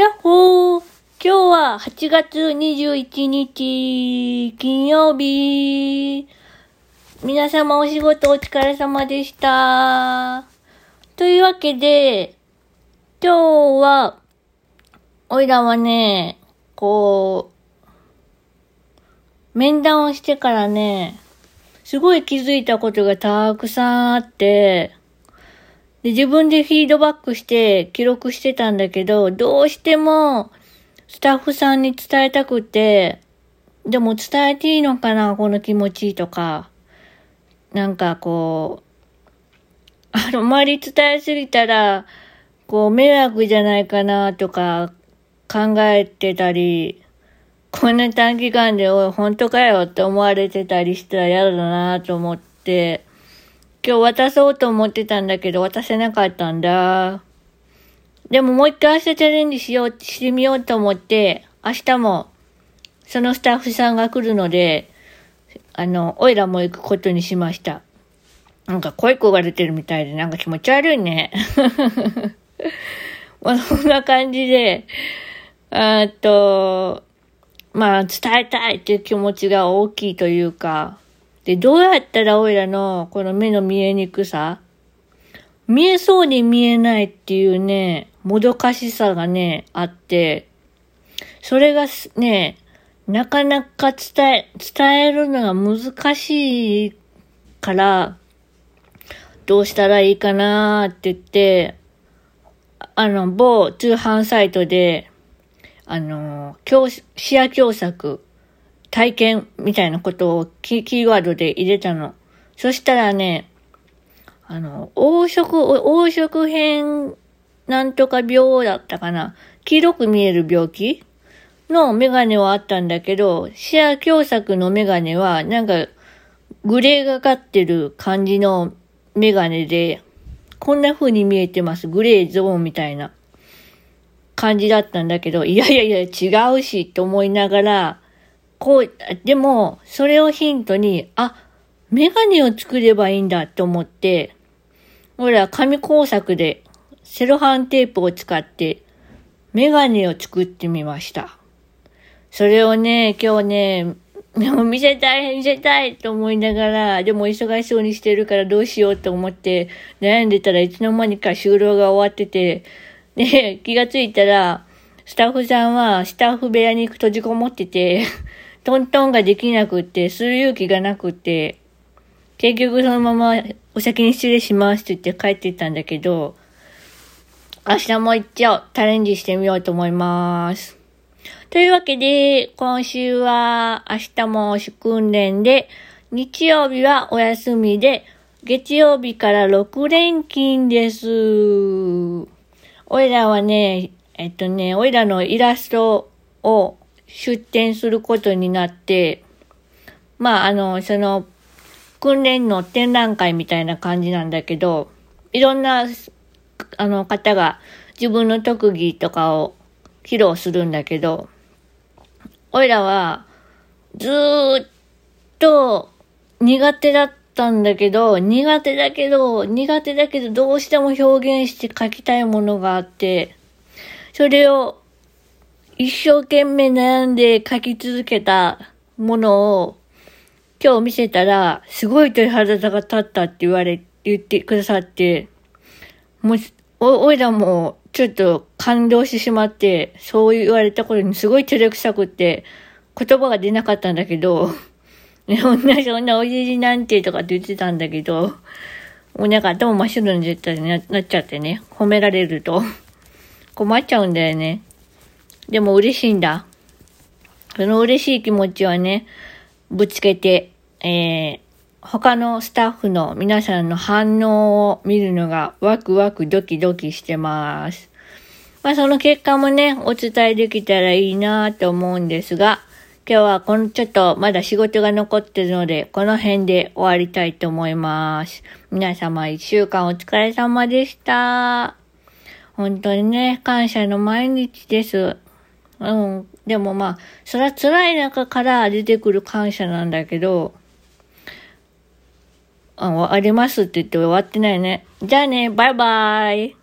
やっほー今日は8月21日、金曜日。皆様お仕事お疲れ様でした。というわけで、今日は、おいらはね、こう、面談をしてからね、すごい気づいたことがたくさんあって、で、自分でフィードバックして記録してたんだけど、どうしてもスタッフさんに伝えたくて、でも伝えていいのかなこの気持ちとか。なんかこう、あの、周り伝えすぎたら、こう、迷惑じゃないかなとか考えてたり、こんな短期間で、おい、本当かよって思われてたりしたら嫌だなと思って、今日渡そうと思ってたんだけど、渡せなかったんだ。でももう一回明日チャレンジしよう、してみようと思って、明日も、そのスタッフさんが来るので、あの、おいらも行くことにしました。なんか声焦がれてるみたいで、なんか気持ち悪いね。まあ、そんな感じで、あと、まあ、伝えたいっていう気持ちが大きいというか、で、どうやったらおいらのこの目の見えにくさ、見えそうに見えないっていうね、もどかしさがね、あって、それがね、なかなか伝え、伝えるのが難しいから、どうしたらいいかなーって言って、あの、某通販サイトで、あの、教、視野共作体験みたいなことをキーワードで入れたの。そしたらね、あの、黄色、黄色変なんとか病だったかな。黄色く見える病気のメガネはあったんだけど、視野狭窄のメガネは、なんか、グレーがかってる感じのメガネで、こんな風に見えてます。グレーゾーンみたいな感じだったんだけど、いやいやいや違うしと思いながら、こう、でも、それをヒントに、あ、メガネを作ればいいんだと思って、俺は紙工作でセロハンテープを使ってメガネを作ってみました。それをね、今日ね、も見せたい、見せたいと思いながら、でも忙しそうにしてるからどうしようと思って悩んでたらいつの間にか就労が終わってて、で、気がついたら、スタッフさんはスタッフ部屋に閉じこもってて、トントンができなくって、する勇気がなくって、結局そのままお先に失礼しますって言って帰ってったんだけど、明日も一応チャレンジしてみようと思います。というわけで、今週は明日も訓練で、日曜日はお休みで、月曜日から6連勤です。おいらはね、えっとね、おいらのイラストを出展することになって、まあ、あの、その、訓練の展覧会みたいな感じなんだけど、いろんな、あの方が自分の特技とかを披露するんだけど、おいらは、ずっと苦手だったんだけど、苦手だけど、苦手だけど、どうしても表現して書きたいものがあって、それを一生懸命悩んで書き続けたものを今日見せたら、すごい鳥肌が立ったって言われ、言ってくださって、もう、お、おいらもちょっと感動してしまって、そう言われたことにすごい照れくさくって、言葉が出なかったんだけど、そんな、そんなおじじなんてとかって言ってたんだけど、もうなんか頭真っ白に絶対ななっちゃってね、褒められると困っちゃうんだよね。でも嬉しいんだ。その嬉しい気持ちはね、ぶつけて、えー、他のスタッフの皆さんの反応を見るのがワクワクドキドキしてます。まあその結果もね、お伝えできたらいいなと思うんですが、今日はこのちょっとまだ仕事が残ってるので、この辺で終わりたいと思います。皆様一週間お疲れ様でした。本当にね、感謝の毎日です。うん。でもまあ、それは辛い中から出てくる感謝なんだけど、あ、ありますって言って終わってないね。じゃあね、バイバイ。